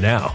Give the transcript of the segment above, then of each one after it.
now.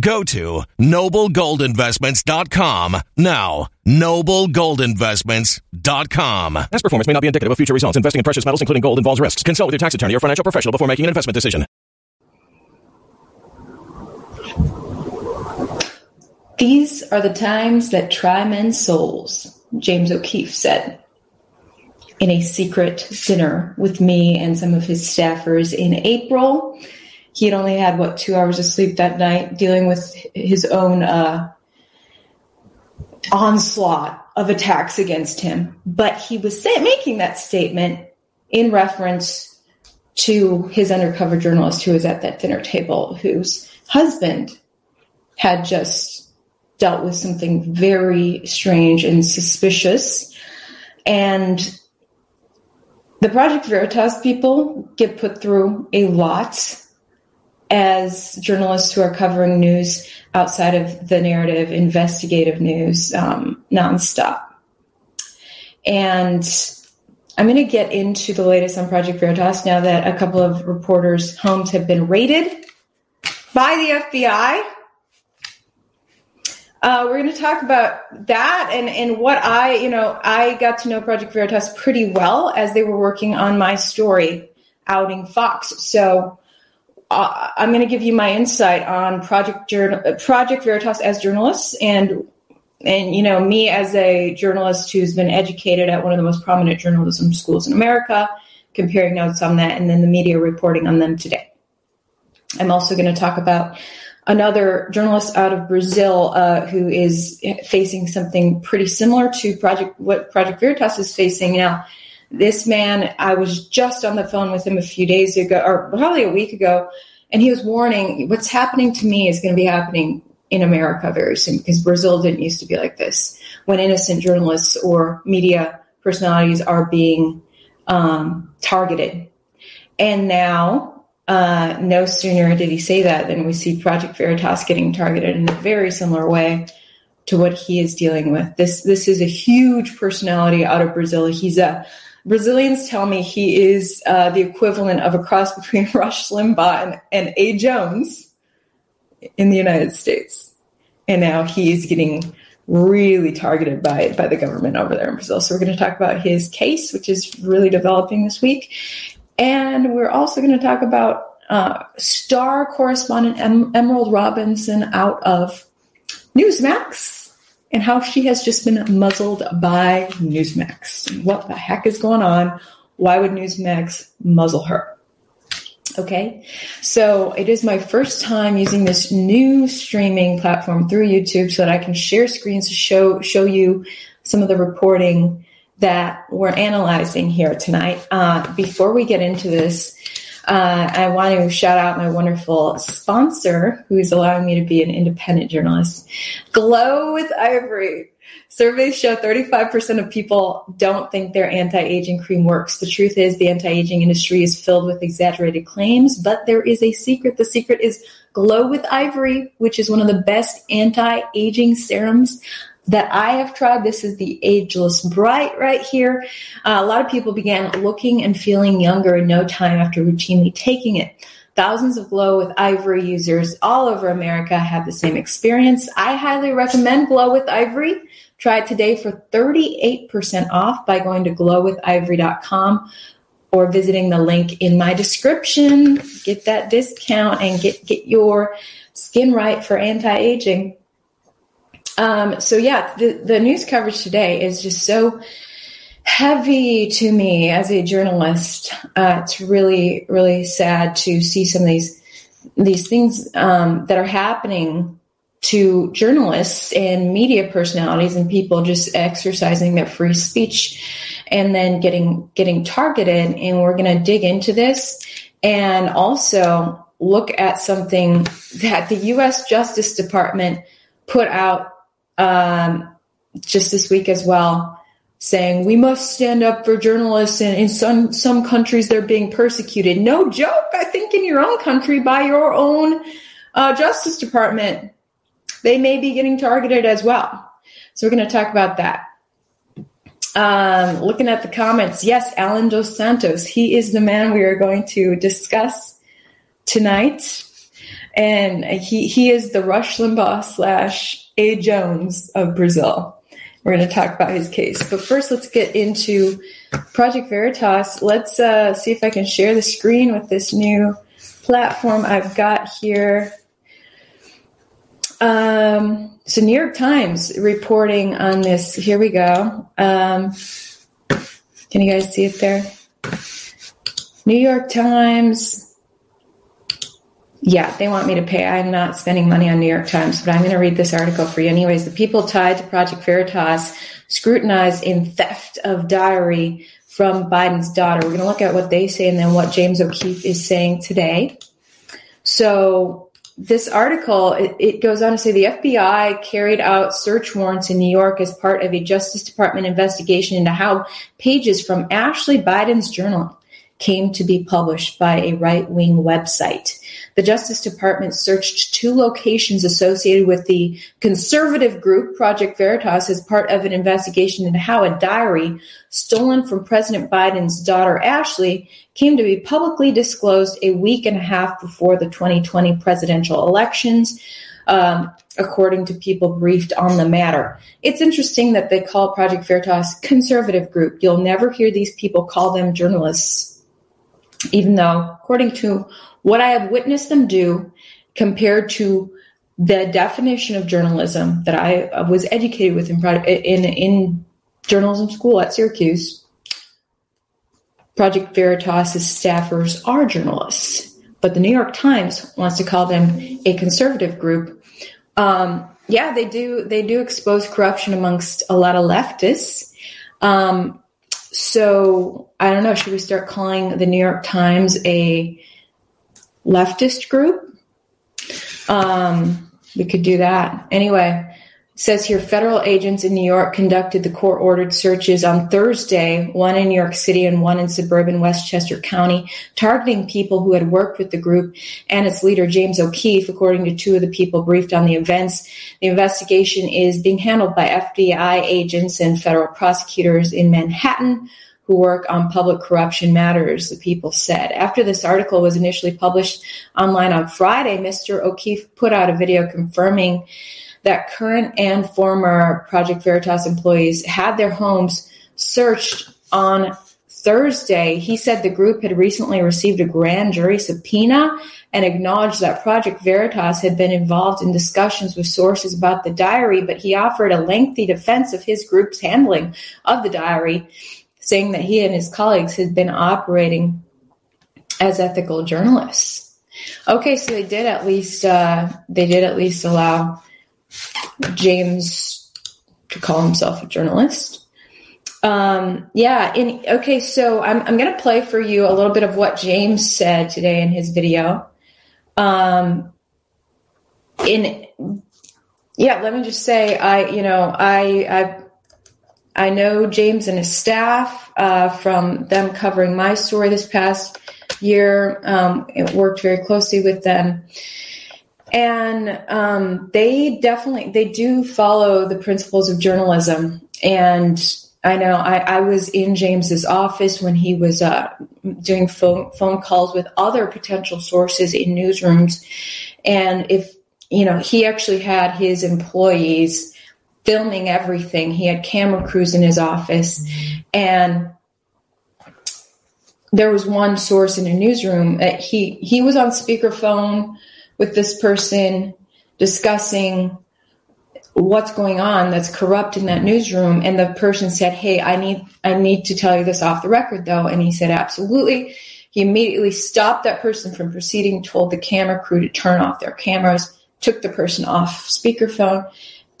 Go to noblegoldinvestments.com now. Noblegoldinvestments.com. Past performance may not be indicative of future results. Investing in precious metals, including gold, involves risks. Consult with your tax attorney or financial professional before making an investment decision. These are the times that try men's souls, James O'Keefe said in a secret dinner with me and some of his staffers in April. He had only had, what, two hours of sleep that night, dealing with his own uh, onslaught of attacks against him. But he was making that statement in reference to his undercover journalist who was at that dinner table, whose husband had just dealt with something very strange and suspicious. And the Project Veritas people get put through a lot as journalists who are covering news outside of the narrative, investigative news, um, nonstop. And I'm going to get into the latest on Project Veritas now that a couple of reporters' homes have been raided by the FBI. Uh, we're going to talk about that and, and what I, you know, I got to know Project Veritas pretty well as they were working on my story outing Fox. So uh, I'm going to give you my insight on Project Journal, Project Veritas as journalists and and you know me as a journalist who's been educated at one of the most prominent journalism schools in America, comparing notes on that and then the media reporting on them today. I'm also going to talk about another journalist out of Brazil uh, who is facing something pretty similar to Project what Project Veritas is facing now. This man, I was just on the phone with him a few days ago, or probably a week ago, and he was warning what's happening to me is going to be happening in America very soon because Brazil didn't used to be like this. When innocent journalists or media personalities are being um, targeted, and now uh, no sooner did he say that than we see Project Veritas getting targeted in a very similar way to what he is dealing with. This this is a huge personality out of Brazil. He's a Brazilians tell me he is uh, the equivalent of a cross between Rush Limbaugh and, and A. Jones in the United States, and now he's getting really targeted by by the government over there in Brazil. So we're going to talk about his case, which is really developing this week, and we're also going to talk about uh, star correspondent em- Emerald Robinson out of Newsmax and how she has just been muzzled by Newsmax. What the heck is going on? Why would Newsmax muzzle her? Okay, so it is my first time using this new streaming platform through YouTube so that I can share screens to show show you some of the reporting that we're analyzing here tonight. Uh, before we get into this, uh, I want to shout out my wonderful sponsor who's allowing me to be an independent journalist, Glow with Ivory. Surveys show 35% of people don't think their anti aging cream works. The truth is, the anti aging industry is filled with exaggerated claims, but there is a secret. The secret is Glow with Ivory, which is one of the best anti aging serums that I have tried. This is the Ageless Bright right here. Uh, a lot of people began looking and feeling younger in no time after routinely taking it. Thousands of Glow with Ivory users all over America have the same experience. I highly recommend Glow with Ivory. Try it today for 38% off by going to glowwithivory.com or visiting the link in my description. Get that discount and get, get your skin right for anti-aging. Um, so yeah, the, the news coverage today is just so heavy to me as a journalist. Uh, it's really, really sad to see some of these these things um, that are happening to journalists and media personalities and people just exercising their free speech and then getting getting targeted. And we're going to dig into this and also look at something that the U.S. Justice Department put out um, just this week as well, saying we must stand up for journalists, and in some some countries they're being persecuted. No joke. I think in your own country by your own uh, Justice Department, they may be getting targeted as well. So we're going to talk about that. Um, looking at the comments, yes, Allan Dos Santos, he is the man we are going to discuss tonight. And he, he is the Rush Limbaugh slash a. Jones of Brazil. We're going to talk about his case. But first, let's get into Project Veritas. Let's uh, see if I can share the screen with this new platform I've got here. Um, so, New York Times reporting on this. Here we go. Um, can you guys see it there? New York Times yeah, they want me to pay. I'm not spending money on New York Times, but I'm going to read this article for you. Anyways, the people tied to Project Veritas scrutinized in theft of diary from Biden's daughter. We're going to look at what they say and then what James O'Keefe is saying today. So, this article it, it goes on to say the FBI carried out search warrants in New York as part of a Justice Department investigation into how pages from Ashley Biden's journal came to be published by a right wing website. The Justice Department searched two locations associated with the conservative group Project Veritas as part of an investigation into how a diary stolen from President Biden's daughter Ashley came to be publicly disclosed a week and a half before the 2020 presidential elections. Um, according to people briefed on the matter. It's interesting that they call Project Veritas conservative group. You'll never hear these people call them journalists, even though, according to what I have witnessed them do compared to the definition of journalism that I was educated with in, in, in journalism school at Syracuse, Project Veritas' staffers are journalists, but the New York Times wants to call them a conservative group. Um, yeah, they do. They do expose corruption amongst a lot of leftists. Um, so I don't know. Should we start calling the New York Times a leftist group. Um, we could do that. Anyway, says here federal agents in New York conducted the court ordered searches on Thursday, one in New York City and one in suburban Westchester County, targeting people who had worked with the group and its leader, James O'Keefe, according to two of the people briefed on the events. The investigation is being handled by FBI agents and federal prosecutors in Manhattan who work on public corruption matters, the people said. After this article was initially published online on Friday, Mr. O'Keefe put out a video confirming that current and former Project Veritas employees had their homes searched on Thursday. He said the group had recently received a grand jury subpoena and acknowledged that Project Veritas had been involved in discussions with sources about the diary, but he offered a lengthy defense of his group's handling of the diary saying that he and his colleagues had been operating as ethical journalists. Okay, so they did at least uh, they did at least allow James to call himself a journalist. Um, yeah. Okay. So I'm, I'm going to play for you a little bit of what James said today in his video. Um, in, yeah, let me just say, I, you know, I, I I know James and his staff uh, from them covering my story this past year. Um, it worked very closely with them, and um, they definitely they do follow the principles of journalism. And I know I, I was in James's office when he was uh, doing phone phone calls with other potential sources in newsrooms, and if you know he actually had his employees filming everything. He had camera crews in his office. And there was one source in a newsroom. he, he was on speakerphone with this person discussing what's going on that's corrupt in that newsroom and the person said hey i need i need to tell you this off the record though and he said absolutely he immediately stopped that person from proceeding told the camera crew to turn off their cameras took the person off speakerphone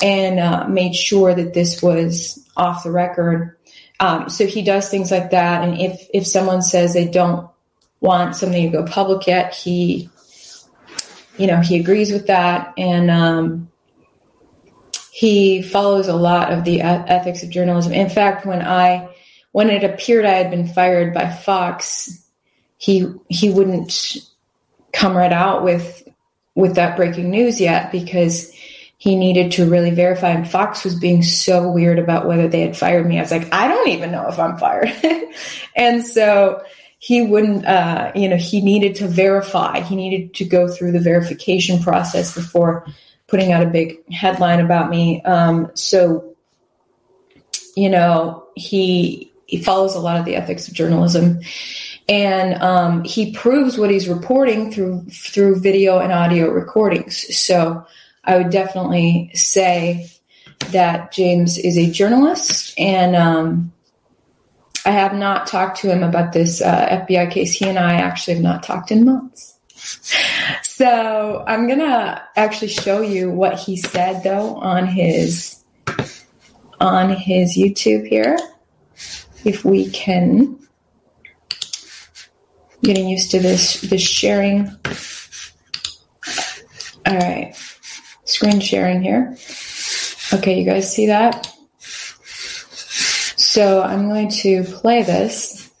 and uh, made sure that this was off the record. Um, so he does things like that. And if if someone says they don't want something to go public yet, he, you know, he agrees with that, and um, he follows a lot of the ethics of journalism. In fact, when I when it appeared I had been fired by Fox, he he wouldn't come right out with with that breaking news yet because he needed to really verify. And Fox was being so weird about whether they had fired me. I was like, I don't even know if I'm fired. and so he wouldn't, uh, you know, he needed to verify. He needed to go through the verification process before putting out a big headline about me. Um, so, you know, he he follows a lot of the ethics of journalism, and um, he proves what he's reporting through through video and audio recordings. So I would definitely say that James is a journalist, and um, I have not talked to him about this uh, FBI case. He and I actually have not talked in months. So I'm gonna actually show you what he said though on his on his YouTube here. If we can getting used to this this sharing. All right screen sharing here. Okay, you guys see that? So I'm going to play this.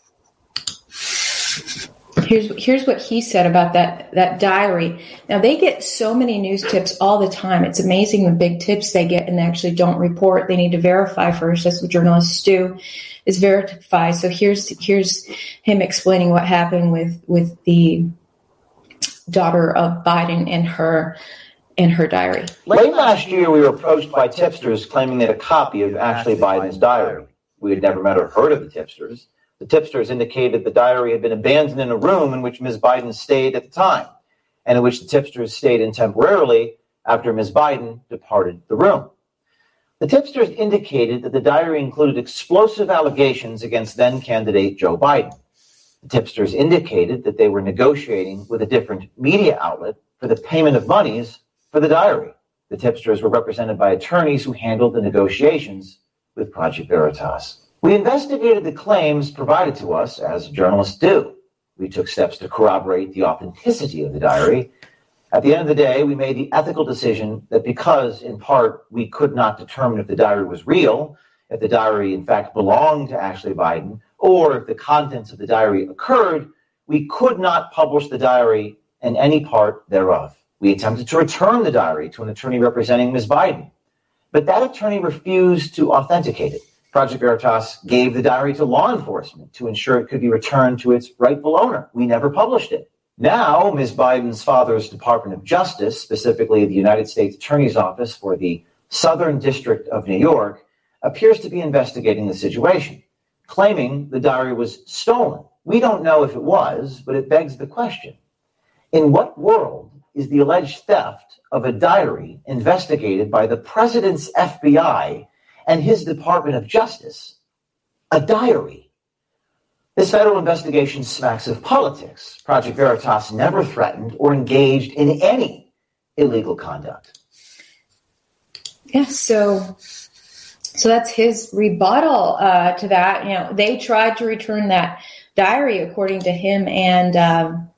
Here's here's what he said about that that diary. Now they get so many news tips all the time. It's amazing the big tips they get and they actually don't report. They need to verify first. That's what journalists do, is verify. So here's here's him explaining what happened with with the daughter of Biden and her in her diary. Late last year, we were approached by tipsters claiming had a copy of Ashley Biden's diary. We had never met or heard of the tipsters. The tipsters indicated the diary had been abandoned in a room in which Ms. Biden stayed at the time, and in which the tipsters stayed in temporarily after Ms. Biden departed the room. The tipsters indicated that the diary included explosive allegations against then candidate Joe Biden. The tipsters indicated that they were negotiating with a different media outlet for the payment of monies for the diary. The tipsters were represented by attorneys who handled the negotiations with Project Veritas. We investigated the claims provided to us, as journalists do. We took steps to corroborate the authenticity of the diary. At the end of the day, we made the ethical decision that because, in part, we could not determine if the diary was real, if the diary in fact belonged to Ashley Biden, or if the contents of the diary occurred, we could not publish the diary and any part thereof. We attempted to return the diary to an attorney representing Ms. Biden, but that attorney refused to authenticate it. Project Veritas gave the diary to law enforcement to ensure it could be returned to its rightful owner. We never published it. Now, Ms. Biden's father's Department of Justice, specifically the United States Attorney's Office for the Southern District of New York, appears to be investigating the situation, claiming the diary was stolen. We don't know if it was, but it begs the question in what world is the alleged theft of a diary investigated by the president's FBI and his Department of Justice a diary. This federal investigation smacks of politics. Project Veritas never threatened or engaged in any illegal conduct. Yeah, so so that's his rebuttal uh, to that. You know, they tried to return that diary, according to him, and um,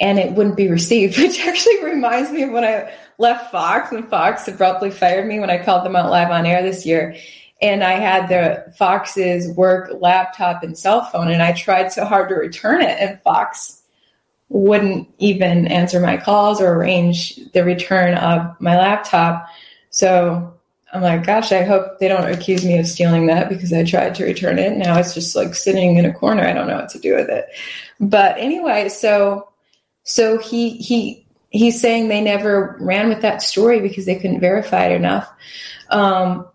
and it wouldn't be received, which actually reminds me of when I left Fox and Fox abruptly fired me when I called them out live on air this year. And I had the Fox's work laptop and cell phone, and I tried so hard to return it, and Fox wouldn't even answer my calls or arrange the return of my laptop. So I'm like, gosh, I hope they don't accuse me of stealing that because I tried to return it. Now it's just like sitting in a corner. I don't know what to do with it. But anyway, so so he he he's saying they never ran with that story because they couldn't verify it enough. Um,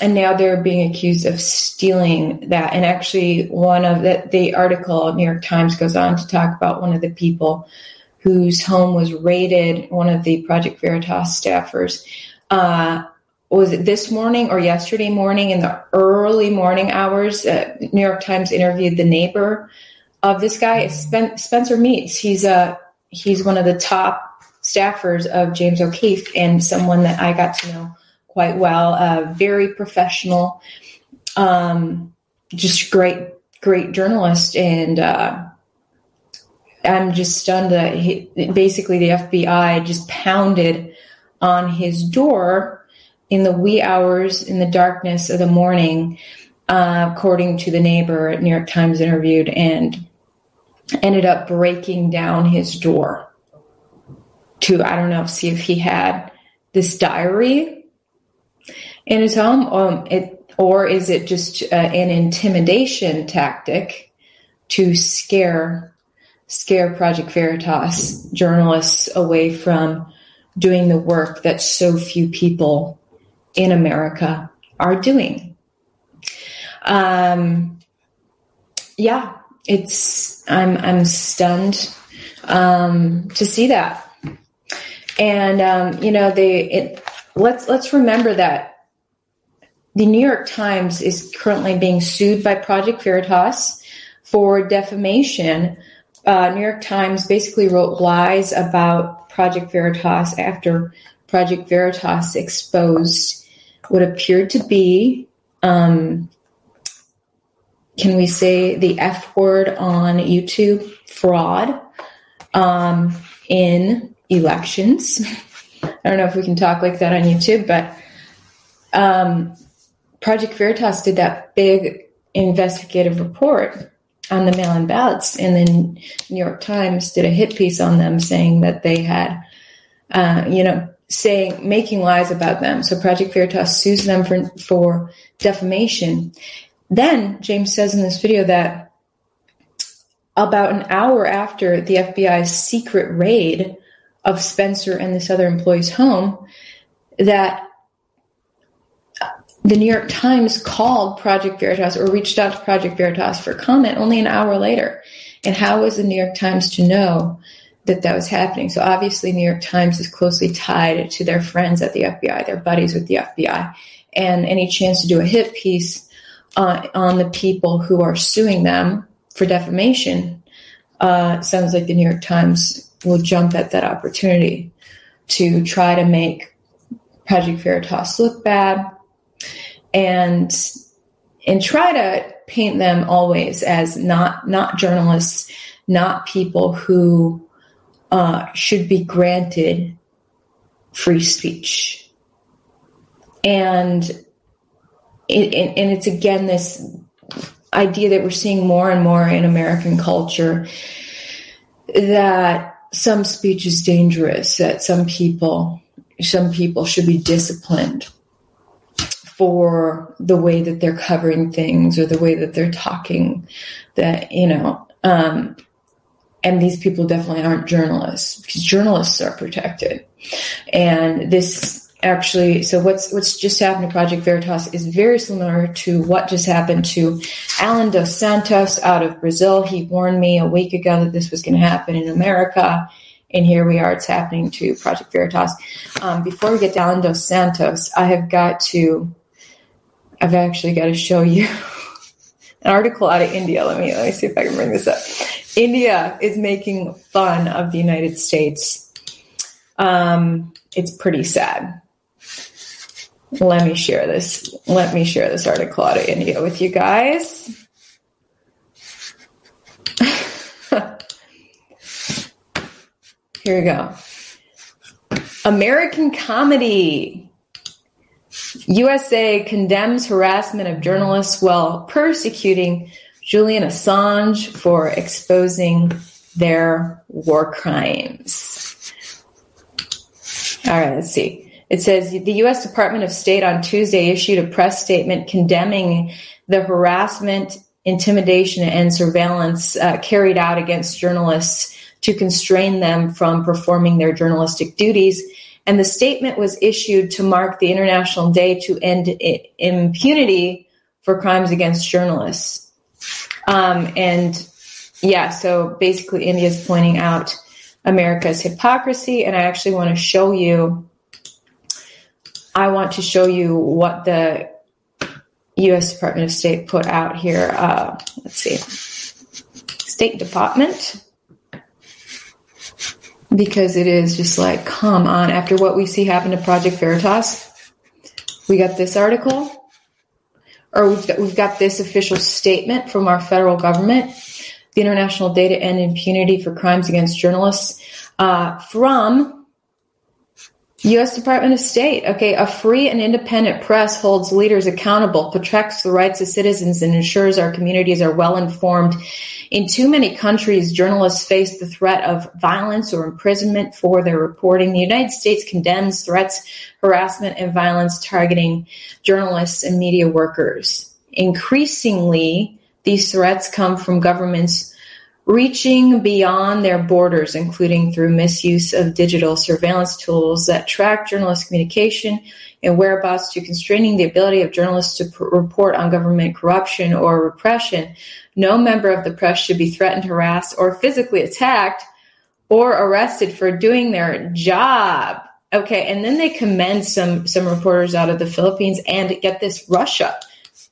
and now they're being accused of stealing that. And actually, one of the, the article, New York Times goes on to talk about one of the people whose home was raided, one of the Project Veritas staffers. Uh, was it this morning or yesterday morning in the early morning hours? Uh, New York Times interviewed the neighbor of this guy, Spencer Meads. He's a he's one of the top staffers of James O'Keefe and someone that I got to know quite well. Uh, very professional, um, just great, great journalist. And uh, I'm just stunned that he, basically the FBI just pounded on his door in the wee hours in the darkness of the morning, uh, according to the neighbor New York Times interviewed, and ended up breaking down his door to, I don't know, see if he had this diary in his home, um, it, or is it just uh, an intimidation tactic to scare scare Project Veritas journalists away from doing the work that so few people in America are doing? Um, yeah, it's I'm I'm stunned um, to see that, and um, you know they it, let's let's remember that the New York Times is currently being sued by Project Veritas for defamation. Uh, New York Times basically wrote lies about Project Veritas after Project Veritas exposed what appeared to be um, can we say the F word on YouTube? Fraud um, in elections. I don't know if we can talk like that on YouTube, but um, Project Veritas did that big investigative report on the mail-in ballots, and then New York Times did a hit piece on them saying that they had, uh, you know, saying making lies about them. So Project Veritas sues them for for defamation. Then James says in this video that about an hour after the FBI's secret raid of Spencer and this other employee's home, that the New York Times called Project Veritas or reached out to Project Veritas for comment only an hour later. And how was the New York Times to know that that was happening? So obviously, New York Times is closely tied to their friends at the FBI, their buddies with the FBI, and any chance to do a hit piece uh, on the people who are suing them for defamation uh, sounds like the New York Times will jump at that opportunity to try to make Project Veritas look bad and and try to paint them always as not not journalists, not people who uh, should be granted free speech, and it, and it's again this idea that we're seeing more and more in American culture that some speech is dangerous, that some people some people should be disciplined for the way that they're covering things or the way that they're talking that you know um, and these people definitely aren't journalists because journalists are protected. And this actually so what's what's just happened to project veritas is very similar to what just happened to allan dos santos out of brazil he warned me a week ago that this was going to happen in america and here we are it's happening to project veritas um, before we get to allan dos santos i have got to I've actually got to show you an article out of India. Let me let me see if I can bring this up. India is making fun of the United States. Um, it's pretty sad. Let me share this. Let me share this article out of India with you guys. Here we go. American comedy USA condemns harassment of journalists while persecuting Julian Assange for exposing their war crimes. All right, let's see. It says the U.S. Department of State on Tuesday issued a press statement condemning the harassment, intimidation, and surveillance uh, carried out against journalists to constrain them from performing their journalistic duties and the statement was issued to mark the International Day to End Impunity for Crimes Against Journalists. Um, and yeah, so basically, India is pointing out America's hypocrisy, and I actually want to show you. I want to show you what the U.S. Department of State put out here. Uh, let's see, State Department because it is just like, come on, after what we see happen to Project Veritas, we got this article, or we've got, we've got this official statement from our federal government, the International Day to End Impunity for Crimes Against Journalists, uh, from U.S. Department of State. Okay, a free and independent press holds leaders accountable, protects the rights of citizens, and ensures our communities are well informed. In too many countries, journalists face the threat of violence or imprisonment for their reporting. The United States condemns threats, harassment, and violence targeting journalists and media workers. Increasingly, these threats come from governments reaching beyond their borders, including through misuse of digital surveillance tools that track journalist communication and whereabouts to constraining the ability of journalists to pr- report on government corruption or repression. No member of the press should be threatened, harassed, or physically attacked or arrested for doing their job. Okay, and then they commend some some reporters out of the Philippines and get this Russia.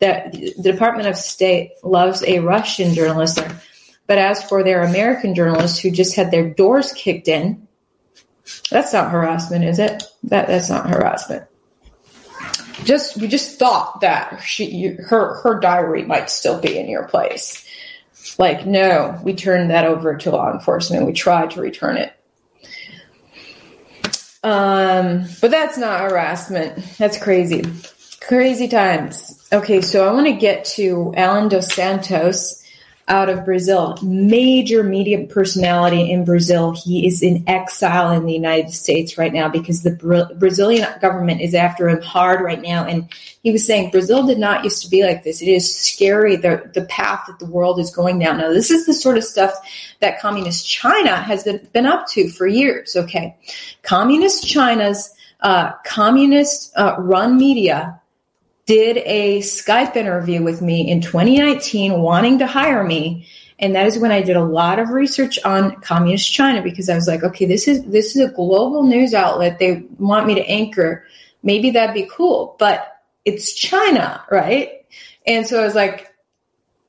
That the Department of State loves a Russian journalist. But as for their American journalists who just had their doors kicked in, that's not harassment, is it? That that's not harassment. Just we just thought that she you, her her diary might still be in your place. Like no, we turned that over to law enforcement. We tried to return it. Um, but that's not harassment. That's crazy. Crazy times. Okay, so I want to get to Allan Dos Santos out of Brazil, major media personality in Brazil. He is in exile in the United States right now because the Bra- Brazilian government is after him hard right now. And he was saying Brazil did not used to be like this. It is scary the the path that the world is going down. Now, this is the sort of stuff that communist China has been, been up to for years. Okay, communist China's uh, communist uh, run media did a Skype interview with me in 2019 wanting to hire me. And that is when I did a lot of research on communist China because I was like, okay, this is this is a global news outlet. They want me to anchor. Maybe that'd be cool, but it's China, right? And so I was like,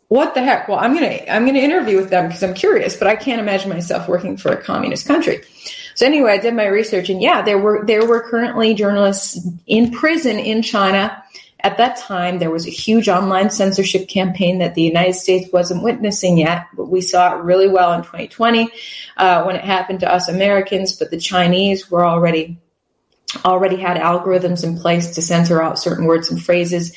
what the heck? Well, I'm gonna I'm gonna interview with them because I'm curious, but I can't imagine myself working for a communist country. So anyway, I did my research, and yeah, there were there were currently journalists in prison in China at that time, there was a huge online censorship campaign that the United States wasn't witnessing yet, but we saw it really well in 2020 uh, when it happened to us Americans. But the Chinese were already already had algorithms in place to censor out certain words and phrases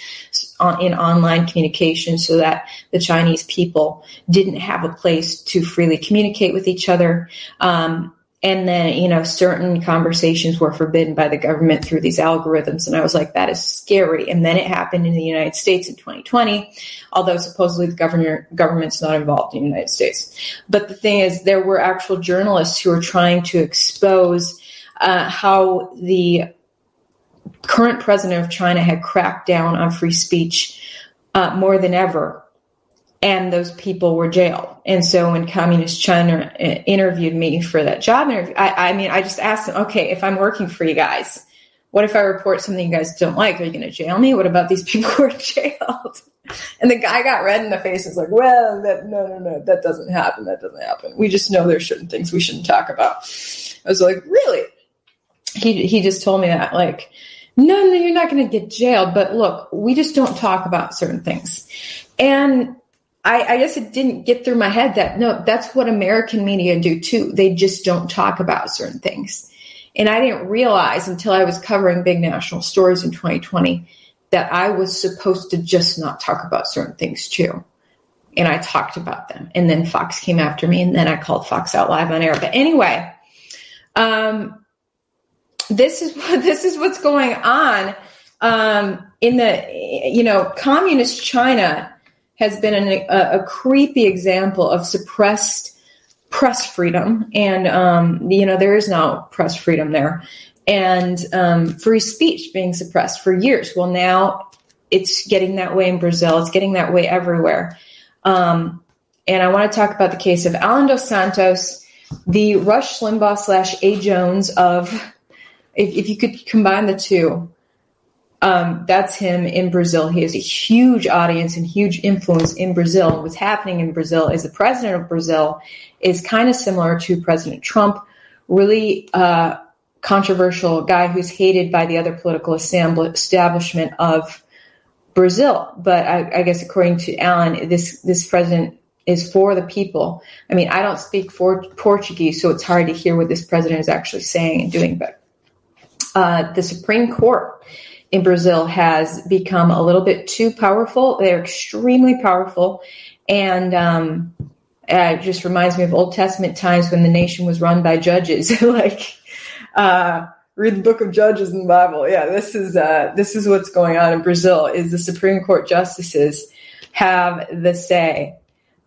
in online communication so that the Chinese people didn't have a place to freely communicate with each other. Um, and then you know certain conversations were forbidden by the government through these algorithms. And i was like that is scary. And then it happened in the united states in 2020 although supposedly the governor, government's not involved in the united states. But the thing is there were actual journalists who were trying to expose uh, how the current president of china had cracked down on free speech uh, more than ever and those people were jailed. And so when Communist China uh, interviewed me for that job interview, I, I, mean, I just asked them, okay, if I'm working for you guys, what if I report something you guys don't like? Are you going to jail me? What about these people who are jailed? And the guy got red in the face. He's like, well, that, no, no, no, that doesn't happen. That doesn't happen. We just know there's certain things we shouldn't talk about. I was like, really? He, he just told me that like, no, no, you're not going to get jailed. But look, we just don't talk about certain things. And I, I guess it didn't get through my head that no, that's what American media do too. They just don't talk about certain things. And I didn't realize until I was covering big national stories in 2020 that I was supposed to just not talk about certain things too. And I talked about them. And then Fox came after me, and then I called Fox out live on air. But anyway, um, this is this is what's going on um, in the you know communist China has been an, a, a, creepy example of suppressed press freedom. And, um, you know, there is now press freedom there and um, free speech being suppressed for years. Well, now it's getting that way in Brazil, it's getting that way everywhere. Um, and I want to talk about the case of Allan dos Santos, the Rush Limbaugh slash A. Jones of, if, if you could combine the two, um, that's him in Brazil. He has a huge audience and huge influence in Brazil. What's happening in Brazil is the president of Brazil is kind of similar to President Trump, really uh, controversial guy who's hated by the other political establishment of Brazil. But I, I guess according to Allan, this this president is for the people. I mean, I don't speak for Portuguese, so it's hard to hear what this president is actually saying and doing. But uh, the Supreme Court in Brazil has become a little bit too powerful. They're extremely powerful. And um, it just reminds me of Old Testament times when the nation was run by judges. like, uh, read the book of Judges in the Bible. Yeah, this is uh, this is what's going on in Brazil. Is the Supreme Court justices have the say,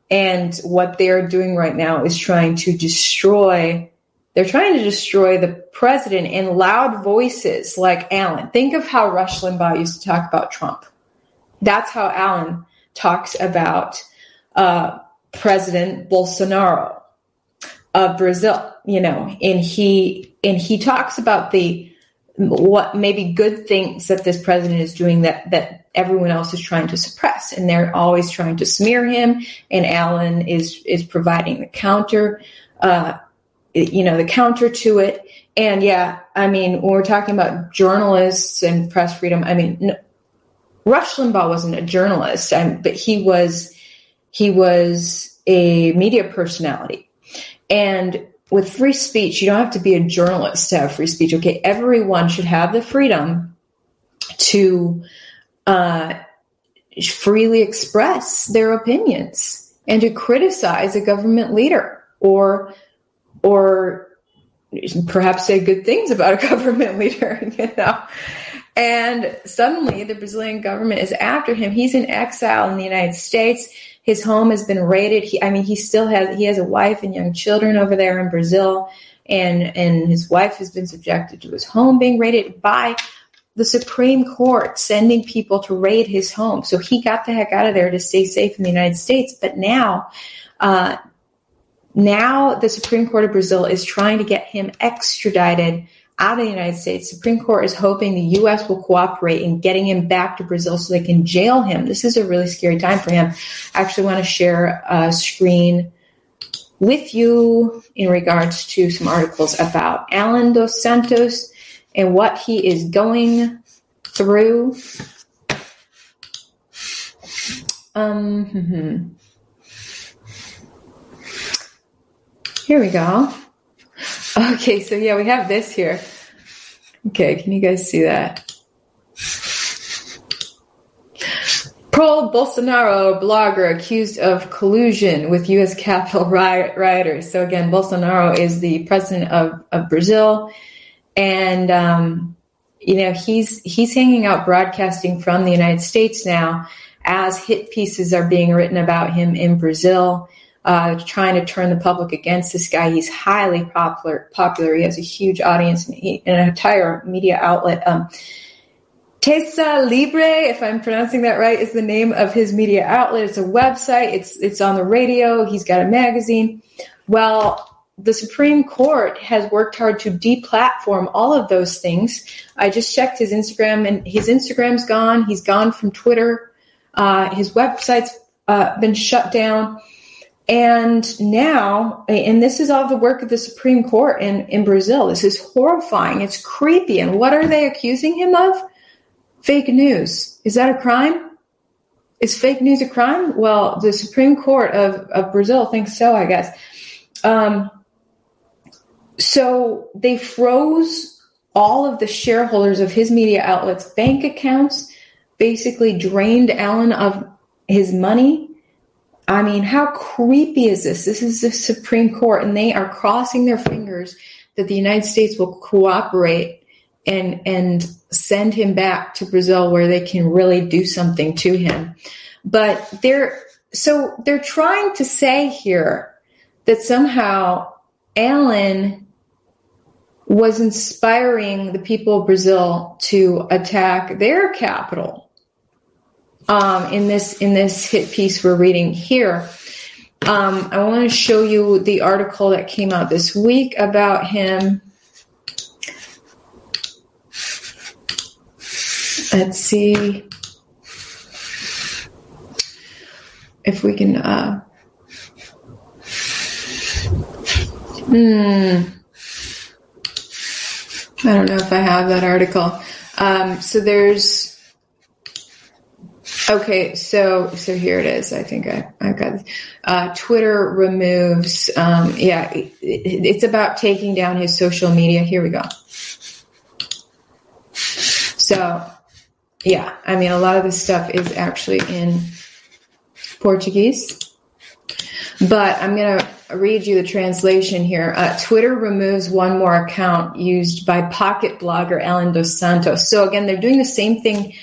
and what they are doing right now is trying to destroy they're trying to destroy the president in loud voices like Allan. Think of how Rush Limbaugh used to talk about Trump. That's how Allan talks about uh, President Bolsonaro of Brazil. You know, and he and he talks about the what maybe good things that this president is doing that that everyone else is trying to suppress and they're always trying to smear him and Alan is is providing the counter uh, you know, the counter to it. And yeah, I mean, when we're talking about journalists and press freedom, I mean, no, Rush Limbaugh wasn't a journalist, but he was he was a media personality. And with free speech, you don't have to be a journalist to have free speech. Okay, everyone should have the freedom to uh, freely express their opinions and to criticize a government leader or or perhaps say good things about a government leader, you know. And suddenly the Brazilian government is after him. He's in exile in the United States. His home has been raided. He, I mean, he still has he has a wife and young children over there in Brazil, and and his wife has been subjected to his home being raided by the Supreme Court sending people to raid his home. So he got the heck out of there to stay safe in the United States. But now, uh, now the Supreme Court of Brazil is trying to get him extradited out of the United States. Supreme Court is hoping the U.S. will cooperate in getting him back to Brazil so they can jail him. This is a really scary time for him. I actually want to share a screen with you in regards to some articles about Allan dos Santos and what he is going through. Um, Here we go. Okay, so yeah, we have this here. Okay, can you guys see that? Pro Bolsonaro blogger accused of collusion with U.S. Capitol riot- rioters. So, again, Bolsonaro is the president of, of Brazil. And, um, you know, he's, he's hanging out broadcasting from the United States now as hit pieces are being written about him in Brazil uh, trying to turn the public against this guy. He's highly popular. Popular. He has a huge audience and, he, and an entire media outlet. Um, Terça Livre, if I'm pronouncing that right, is the name of his media outlet. It's a website. It's it's on the radio. He's got a magazine. Well, the Supreme Court has worked hard to deplatform all of those things. I just checked his Instagram, and his Instagram's gone. He's gone from Twitter. Uh, his website's uh, been shut down. And now, and this is all the work of the Supreme Court in, in Brazil. This is horrifying. It's creepy. And what are they accusing him of? Fake news. Is that a crime? Is fake news a crime? Well, the Supreme Court of, of Brazil thinks so, I guess. Um, so they froze all of the shareholders of his media outlets' bank accounts, basically drained Allan of his money I mean, how creepy is this? This is the Supreme Court, and they are crossing their fingers that the United States will cooperate and and send him back to Brazil where they can really do something to him. But they're so they're trying to say here that somehow Allan was inspiring the people of Brazil to attack their capital um, in this in this hit piece we're reading here. Um, I want to show you the article that came out this week about him. Let's see if we can. Uh, hmm. I don't know if I have that article. Um, so there's Okay, so so here it is. I think I I got uh, Twitter removes. Um, yeah, it, it's about taking down his social media. Here we go. So, yeah, I mean, a lot of this stuff is actually in Portuguese, but I'm gonna read you the translation here. Uh, Twitter removes one more account used by pocket blogger Allan dos Santos. So again, they're doing the same thing.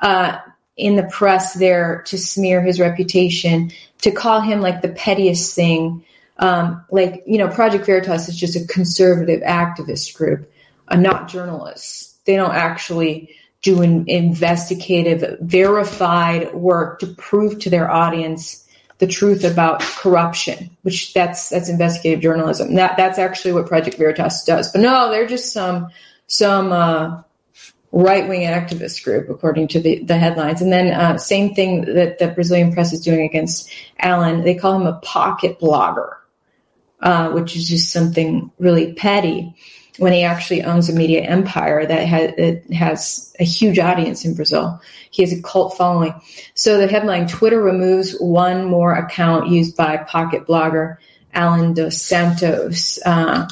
Uh, in the press there to smear his reputation, to call him like the pettiest thing. Um, like, you know, Project Veritas is just a conservative activist group, uh, not journalists. They don't actually do an investigative, verified work to prove to their audience the truth about corruption, which that's that's investigative journalism. That that's actually what Project Veritas does. But no, they're just some some uh, right wing activist group, according to the, the headlines. And then, uh, same thing that the Brazilian press is doing against Allan. They call him a pocket blogger, uh, which is just something really petty when he actually owns a media empire that has, a huge audience in Brazil. He has a cult following. So the headline Twitter removes one more account used by pocket blogger Allan dos Santos. Uh,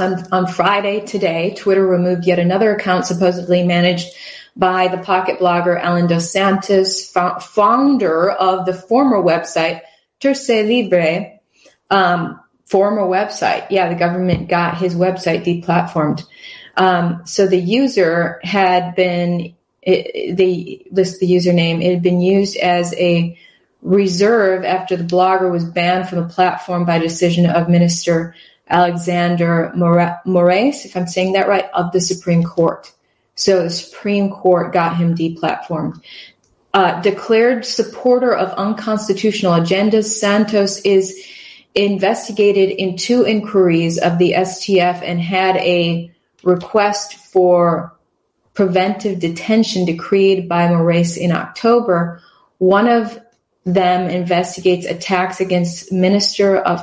on, on Friday today, Twitter removed yet another account supposedly managed by the pocket blogger Allan Dos Santos, founder of the former website Terça Livre, um, former website. Yeah, the government got his website deplatformed. Um, so the user had been, it, they list the username, it had been used as a reserve after the blogger was banned from the platform by decision of Minister Alexander Moraes, if I'm saying that right, of the Supreme Court. So the Supreme Court got him deplatformed. Uh, declared supporter of unconstitutional agendas, Santos is investigated in two inquiries of the STF and had a request for preventive detention decreed by Moraes in October. One of them investigates attacks against Minister of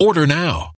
Order now.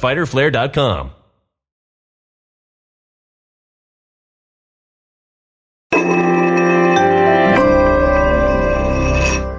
www.fighterflare.com.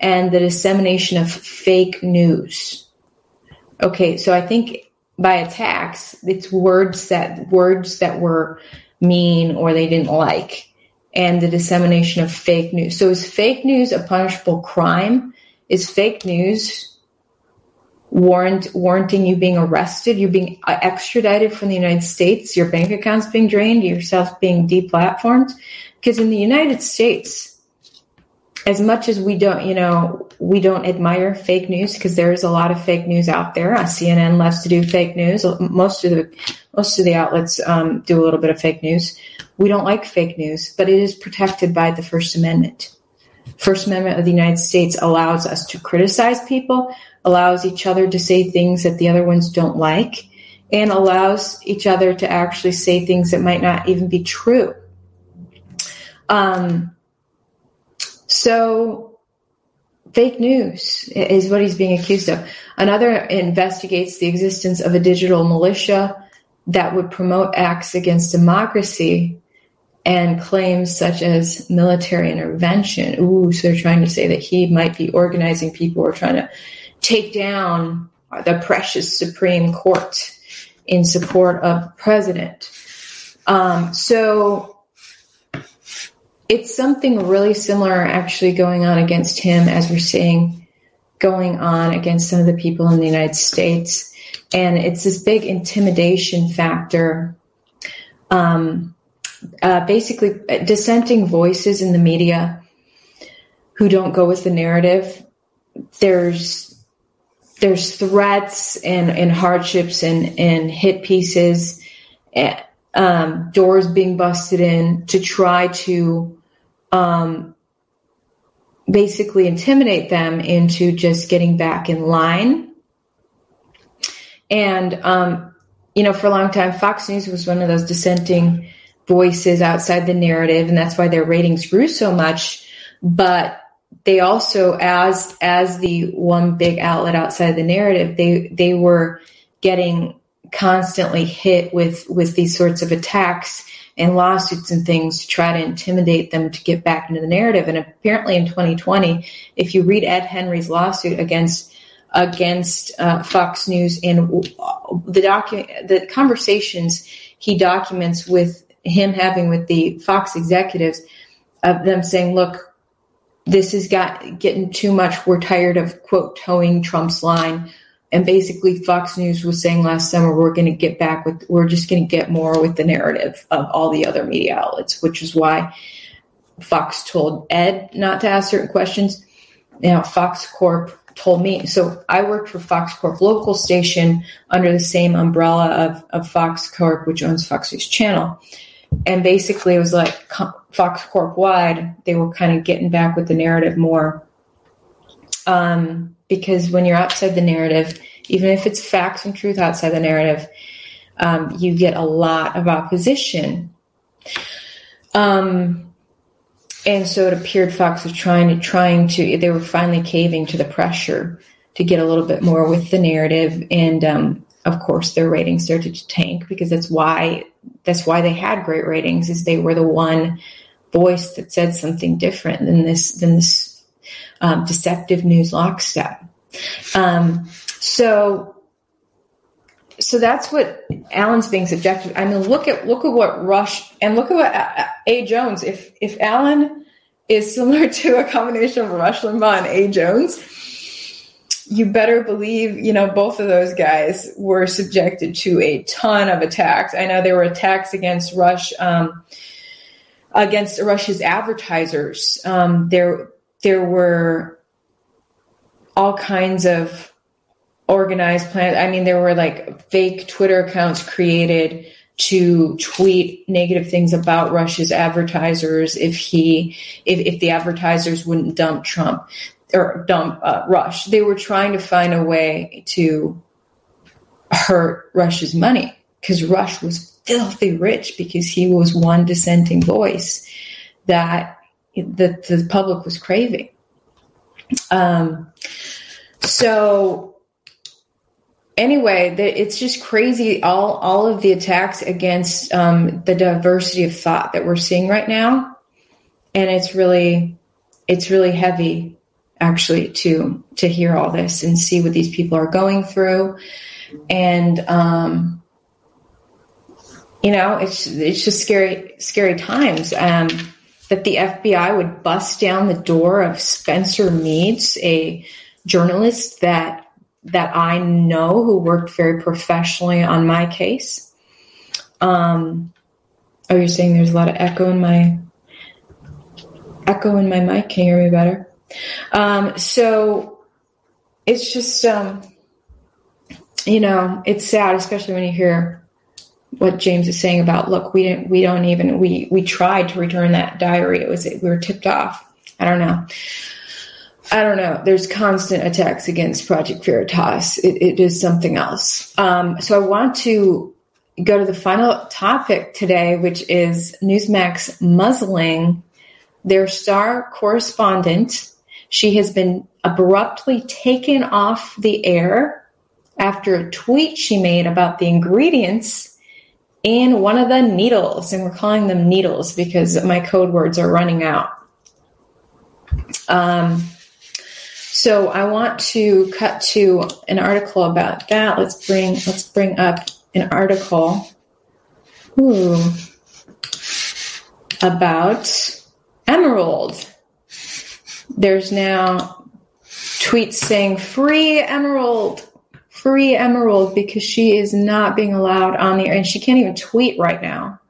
and the dissemination of fake news. Okay, so I think by attacks, it's words that words that were mean or they didn't like, and the dissemination of fake news. So is fake news a punishable crime? Is fake news warrant warranting you being arrested? You're being extradited from the United States. Your bank account's being drained. Yourself being deplatformed. Because in the United States, as much as we don't, you know, we don't admire fake news because there's a lot of fake news out there. Uh, CNN loves to do fake news. Most of the most of the outlets um, do a little bit of fake news. We don't like fake news, but it is protected by the First Amendment. First Amendment of the United States allows us to criticize people, allows each other to say things that the other ones don't like, and allows each other to actually say things that might not even be true. Um, so fake news is what he's being accused of. Another investigates the existence of a digital militia that would promote acts against democracy and claims such as military intervention. Ooh, so they're trying to say that he might be organizing people or trying to take down the precious Supreme Court in support of the president. Um, so it's something really similar actually going on against him as we're seeing going on against some of the people in the United States. And it's this big intimidation factor. Um, uh, basically, dissenting voices in the media who don't go with the narrative. There's there's threats and, and hardships and, and hit pieces, eh, um, doors being busted in to try to um, basically intimidate them into just getting back in line. And, um, you know, for a long time, Fox News was one of those dissenting voices outside the narrative, and that's why their ratings grew so much. But they also as as the one big outlet outside the narrative they they were getting constantly hit with with these sorts of attacks and lawsuits and things to try to intimidate them to get back into the narrative and apparently in 2020 if you read ed henry's lawsuit against against uh, fox news and the document the conversations he documents with him having with the fox executives of them saying look this has got getting too much. We're tired of quote toeing Trump's line. And basically, Fox News was saying last summer, we're going to get back with, we're just going to get more with the narrative of all the other media outlets, which is why Fox told Ed not to ask certain questions. Now, Fox Corp told me. So I worked for Fox Corp local station under the same umbrella of, of Fox Corp, which owns Fox News Channel and basically it was like Fox Corp wide, they were kind of getting back with the narrative more. Um, because when you're outside the narrative, even if it's facts and truth outside the narrative, um, you get a lot of opposition. Um, and so it appeared Fox was trying to trying to they were finally caving to the pressure to get a little bit more with the narrative and um, of course their ratings started to tank because that's why that's why they had great ratings is they were the one voice that said something different than this than this um, deceptive news lockstep um, so so that's what Allan's being subjected. I mean, look at look at what Rush and look at what A. Jones. If if Allan is similar to a combination of Rush Limbaugh and A. Jones, you better believe, you know, both of those guys were subjected to a ton of attacks. I know there were attacks against Rush, um, against Rush's advertisers. Um, there, there were all kinds of organized plans. I mean, there were like fake Twitter accounts created to tweet negative things about Rush's advertisers if he, if, if the advertisers wouldn't dump Trump or dump uh, Rush. They were trying to find a way to hurt Rush's money because Rush was filthy rich because he was one dissenting voice that the, the public was craving. Um, so anyway, the, it's just crazy. All all of the attacks against um, the diversity of thought that we're seeing right now, and it's really it's really heavy actually to to hear all this and see what these people are going through and um you know it's it's just scary scary times um that the FBI would bust down the door of Spencer Meads a journalist that that I know who worked very professionally on my case. Um oh you're saying there's a lot of echo in my echo in my mic. Can you hear me better? Um, so it's just, um, you know, it's sad, especially when you hear what James is saying about, look, we didn't, we don't even, we, we tried to return that diary. It was, we were tipped off. I don't know. I don't know. There's constant attacks against Project Veritas. it, it is something else. Um, so I want to go to the final topic today, which is Newsmax muzzling their star correspondent She has been abruptly taken off the air after a tweet she made about the ingredients in one of the needles. And we're calling them needles because my code words are running out. Um, so I want to cut to an article about that. Let's bring let's bring up an article ooh, about Emerald. There's now tweets saying free Emerald, free Emerald because she is not being allowed on the air and she can't even tweet right now.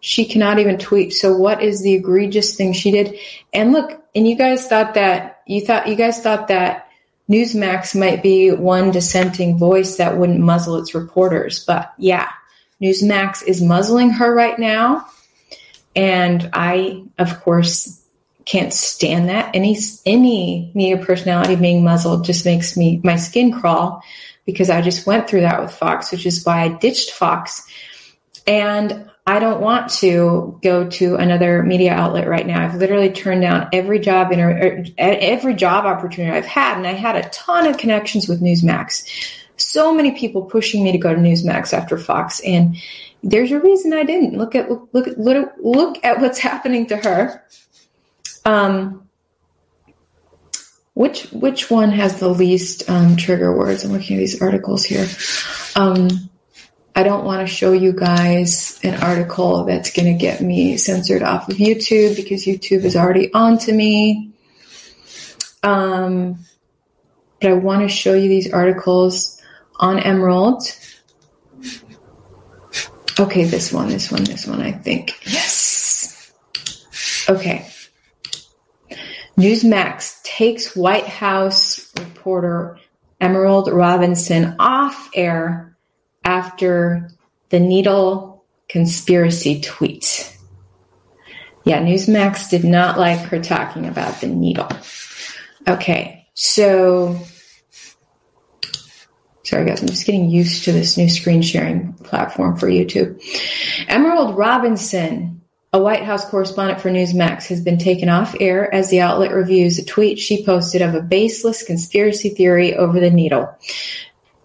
She cannot even tweet. So what is the egregious thing she did? And look, and you guys thought that you thought you guys thought that Newsmax might be one dissenting voice that wouldn't muzzle its reporters, but yeah, Newsmax is muzzling her right now, and I, of course, can't stand that. Any any media personality being muzzled just makes me my skin crawl because I just went through that with Fox, which is why I ditched Fox. And I don't want to go to another media outlet right now. I've literally turned down every job inter- er, every job opportunity I've had, and I had a ton of connections with Newsmax. So many people pushing me to go to Newsmax after Fox, and there's a reason I didn't. Look at look look look, look at what's happening to her. Um, which which one has the least um, trigger words? I'm looking at these articles here. Um, I don't want to show you guys an article that's going to get me censored off of YouTube because YouTube is already on to me. Um, but I want to show you these articles on Emerald. Okay, this one, this one, this one, I think. Yes. Okay. Newsmax takes White House reporter Emerald Robinson off air after the needle conspiracy tweet. Yeah, Newsmax did not like her talking about the needle. Okay, so sorry guys, I'm just getting used to this new screen sharing platform for YouTube. Emerald Robinson, a White House correspondent for Newsmax, has been taken off air as the outlet reviews a tweet she posted of a baseless conspiracy theory over the needle.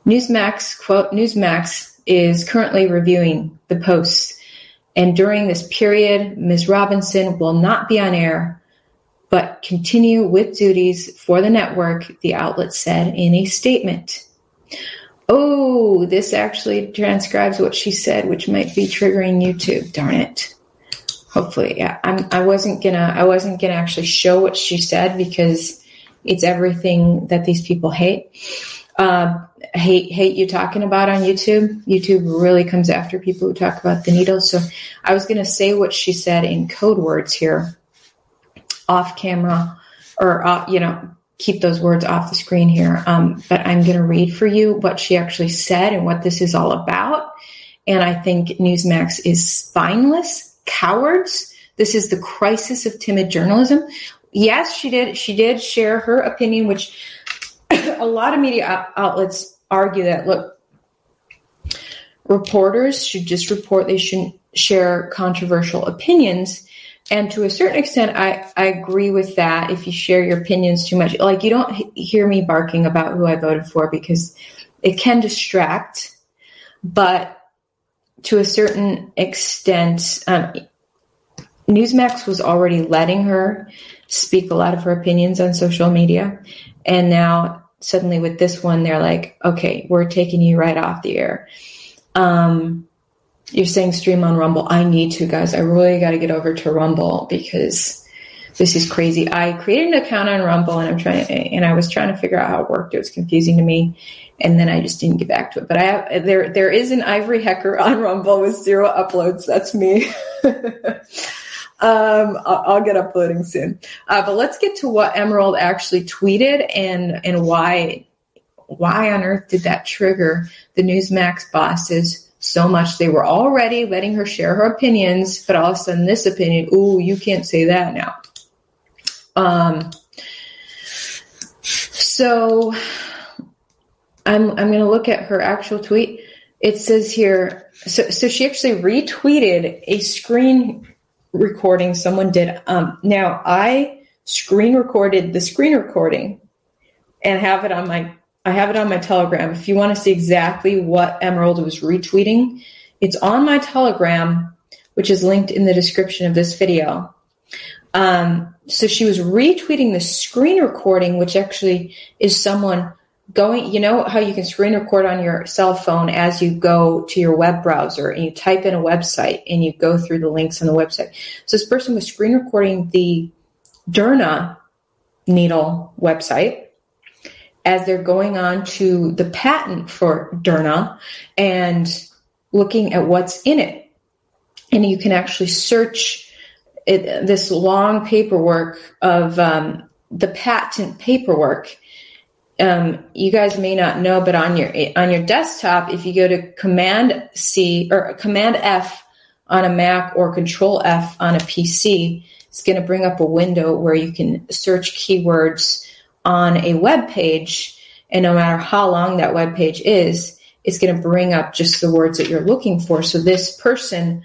Newsmax, quote, Newsmax is currently reviewing the posts. And during this period, Ms. Robinson will not be on air, but continue with duties for the network, the outlet said in a statement. Oh, this actually transcribes what she said, which might be triggering YouTube. Darn it. Hopefully, yeah. I'm, I wasn't gonna, I wasn't gonna actually show what she said because it's everything that these people hate uh, hate hate you talking about on YouTube. YouTube really comes after people who talk about the needle. So I was to say what she said in code words here, off camera, or uh, you know, keep those words off the screen here. Um, but I'm going to read for you what she actually said and what this is all about. And I think Newsmax is spineless cowards. This is the crisis of timid journalism. Yes, she did. She did share her opinion, which a lot of media outlets argue that look, reporters should just report; they shouldn't share controversial opinions. And to a certain extent, I, I agree with that. If you share your opinions too much, like you don't hear me barking about who I voted for because it can distract. But to a certain extent, um, Newsmax was already letting her speak a lot of her opinions on social media. And now suddenly with this one, they're like, okay, we're taking you right off the air. Um, you're saying stream on Rumble. I need to, guys. I really got to get over to Rumble because this is crazy. I created an account on Rumble and I'm trying, and I was trying to figure out how it worked. It was confusing to me, and then I just didn't get back to it. But I have there. There is an Ivory Hecker on Rumble with zero uploads. That's me. Um, I'll, I'll, get uploading soon. Uh, but let's get to what Emerald actually tweeted and and why why on earth did that trigger the Newsmax bosses so much? They were already letting her share her opinions, but all of a sudden this opinion, ooh, you can't say that now. Um, so I'm I'm going to look at her actual tweet. It says here, so so she actually retweeted a screen recording someone did. Um, now, I screen recorded the screen recording and have it on my I have it on my Telegram. If you want to see exactly what Emerald was retweeting, it's on my Telegram, which is linked in the description of this video. Um, so she was retweeting the screen recording, which actually is someone going, you know, how you can screen record on your cell phone as you go to your web browser and you type in a website and you go through the links on the website. So this person was screen recording the Derna needle website as they're going on to the patent for Derna and looking at what's in it. And you can actually search it, this long paperwork of um, the patent paperwork um, you guys may not know, but on your on your desktop, if you go to Command C or Command F on a Mac or Control F on a PC, it's going to bring up a window where you can search keywords on a web page, and no matter how long that web page is, it's going to bring up just the words that you're looking for. So this person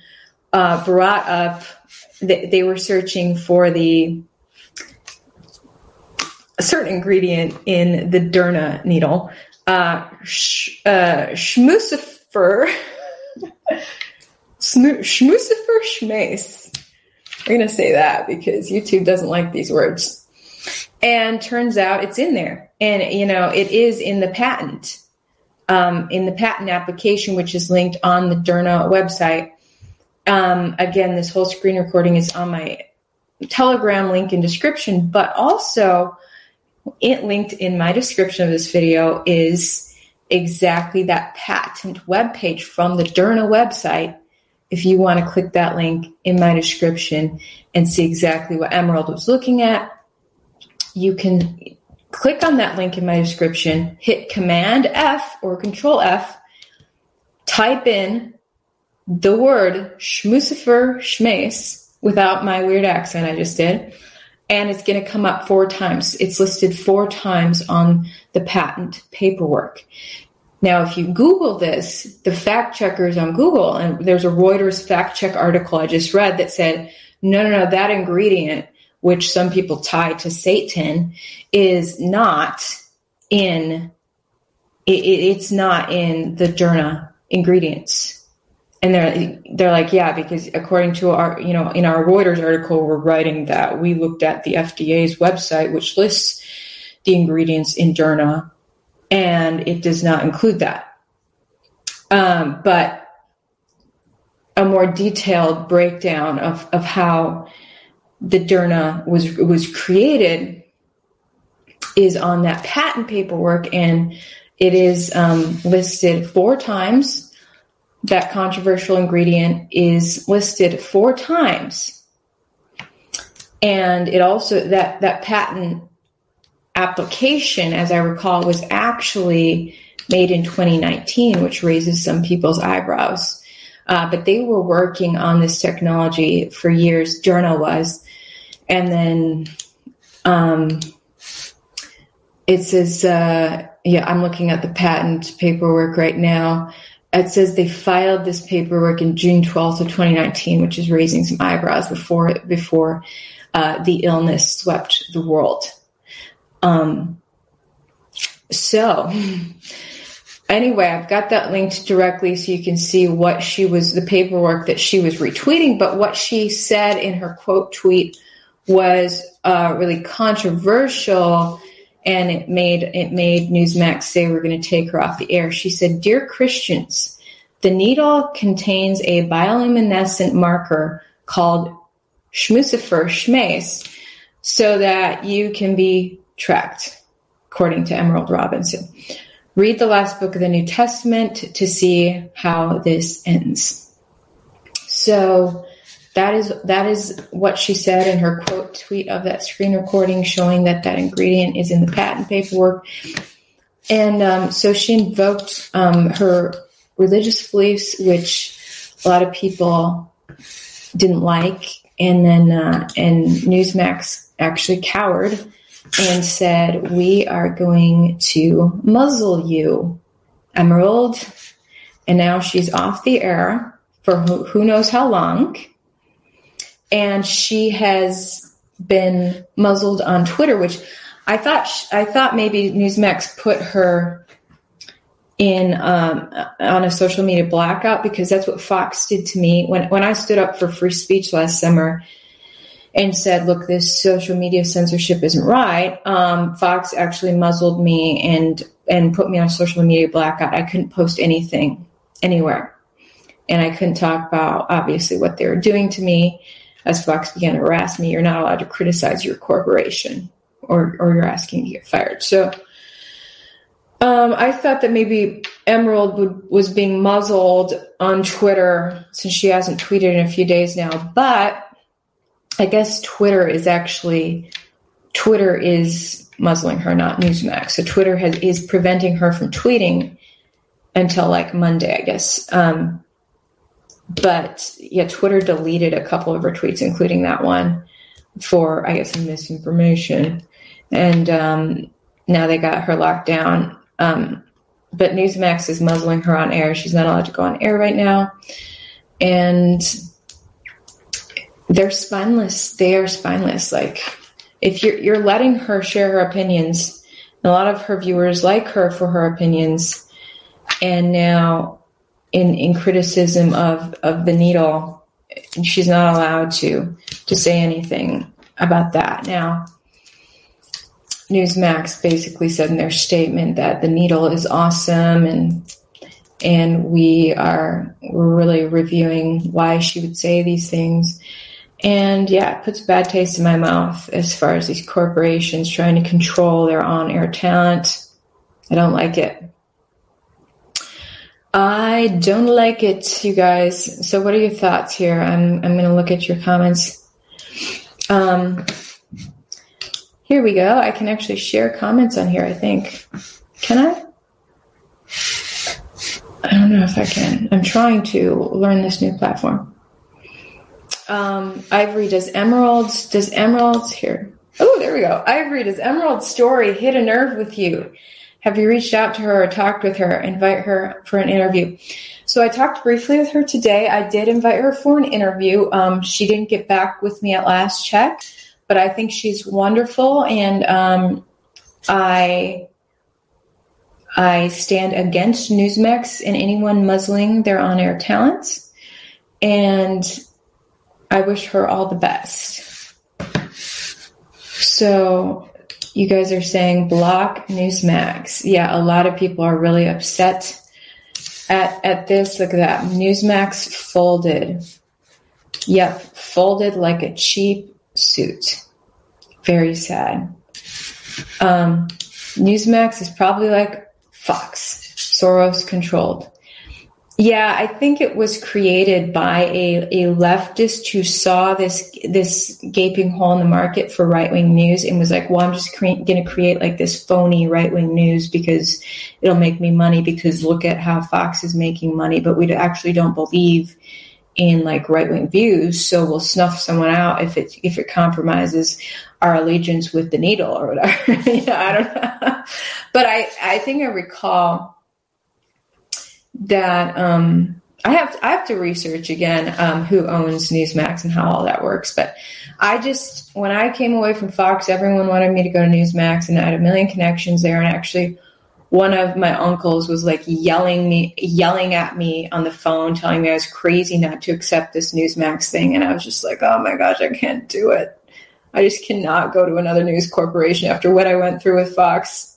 uh, brought up they, they were searching for the a certain ingredient in the Derna needle. Uh, sh- uh, schmucifer schmace. We're going to say that because YouTube doesn't like these words. And turns out it's in there. And, you know, it is in the patent, um, in the patent application, which is linked on the Derna website. Um, again, this whole screen recording is on my Telegram link in description, but also it linked in my description of this video is exactly that patent web page from the Derna website. If you want to click that link in my description and see exactly what Emerald was looking at, you can click on that link in my description, hit Command F or Control F, type in the word schmucifer schmace without my weird accent I just did and it's going to come up four times. It's listed four times on the patent paperwork. Now, if you Google this, the fact checkers on Google, and there's a Reuters fact check article I just read that said, no, no, no, that ingredient, which some people tie to Satan, is not in, it, it's not in the Derna ingredients and they're they're like yeah because according to our you know in our Reuters article we're writing that we looked at the FDA's website which lists the ingredients in Derna and it does not include that. Um, but a more detailed breakdown of of how the Derna was was created is on that patent paperwork and it is um, listed four times that controversial ingredient is listed four times. And it also, that, that patent application, as I recall, was actually made in 2019, which raises some people's eyebrows. Uh, but they were working on this technology for years. Journal was, and then um, it says, uh, yeah, I'm looking at the patent paperwork right now it says they filed this paperwork in June 12th of 2019, which is raising some eyebrows before before uh, the illness swept the world. Um, so anyway, I've got that linked directly so you can see what she was, the paperwork that she was retweeting, but what she said in her quote tweet was uh, really controversial and it made it made Newsmax say we're going to take her off the air. She said, "Dear Christians, the needle contains a bioluminescent marker called schmucifer schmace, so that you can be tracked." According to Emerald Robinson, read the last book of the New Testament to see how this ends. So that is that is what she said in her quote tweet of that screen recording, showing that that ingredient is in the patent paperwork. And um, so she invoked um, her religious beliefs, which a lot of people didn't like, and then uh, and Newsmax actually cowered and said, "We are going to muzzle you, Emerald." And now she's off the air for who, who knows how long and she has been muzzled on Twitter, which I thought I thought maybe Newsmax put her in um, on a social media blackout because that's what Fox did to me when when I stood up for free speech last summer and said, "Look, this social media censorship isn't right." Um, Fox actually muzzled me and and put me on social media blackout. I couldn't post anything anywhere, and I couldn't talk about obviously what they were doing to me. As Fox began to harass me, you're not allowed to criticize your corporation or or you're asking to get fired. So um, I thought that maybe Emerald would, was being muzzled on Twitter since she hasn't tweeted in a few days now. But I guess Twitter is actually Twitter is muzzling her, not Newsmax. So Twitter has, is preventing her from tweeting until like Monday, I guess. Um, but yeah, Twitter deleted a couple of her tweets, including that one for I guess some misinformation and um, now they got her locked down. Um, but Newsmax is muzzling her on air. She's not allowed to go on air right now, and they're spineless. They are spineless. Like if you're you're letting her share her opinions, a lot of her viewers like her for her opinions, and now in in criticism of of the needle, she's not allowed to to say anything about that now Newsmax basically said in their statement that the needle is awesome and and we are we're really reviewing why she would say these things. And yeah, it puts bad taste in my mouth as far as these corporations trying to control their on air talent. I don't like it. I don't like it, you guys. So what are your thoughts here? I'm I'm gonna look at your comments. Um here we go. I can actually share comments on here, I think. Can I? I don't know if I can. I'm trying to learn this new platform. Um, Ivory, does Emerald's, does Emerald's, here. Oh, there we go. Ivory, does emerald story hit a nerve with you? Have you reached out to her or talked with her? Invite her for an interview. So I talked briefly with her today. I did invite her for an interview. Um, she didn't get back with me at last check but I think she's wonderful, and um, I I stand against Newsmax and anyone muzzling their on-air talents, and I wish her all the best. So you guys are saying block Newsmax. Yeah, a lot of people are really upset at at this. Look at that. Newsmax folded. Yep, folded like a cheap suit. Very sad. Um, Newsmax is probably like Fox, Soros controlled. Yeah, I think it was created by a, a leftist who saw this this gaping hole in the market for right wing news and was like, "Well, I'm just cre- going to create like this phony right wing news because it'll make me money. Because look at how Fox is making money, but we actually don't believe in like right wing views, so we'll snuff someone out if it if it compromises our allegiance with the needle or whatever. you know, I don't know, but I I think I recall that um, I have to, I have to research again um, who owns Newsmax and how all that works. But I just when I came away from Fox, everyone wanted me to go to Newsmax, and I had a million connections there, and actually one of my uncles was like yelling me yelling at me on the phone telling me I was crazy not to accept this Newsmax thing and I was just like oh my gosh I can't do it I just cannot go to another news corporation after what I went through with Fox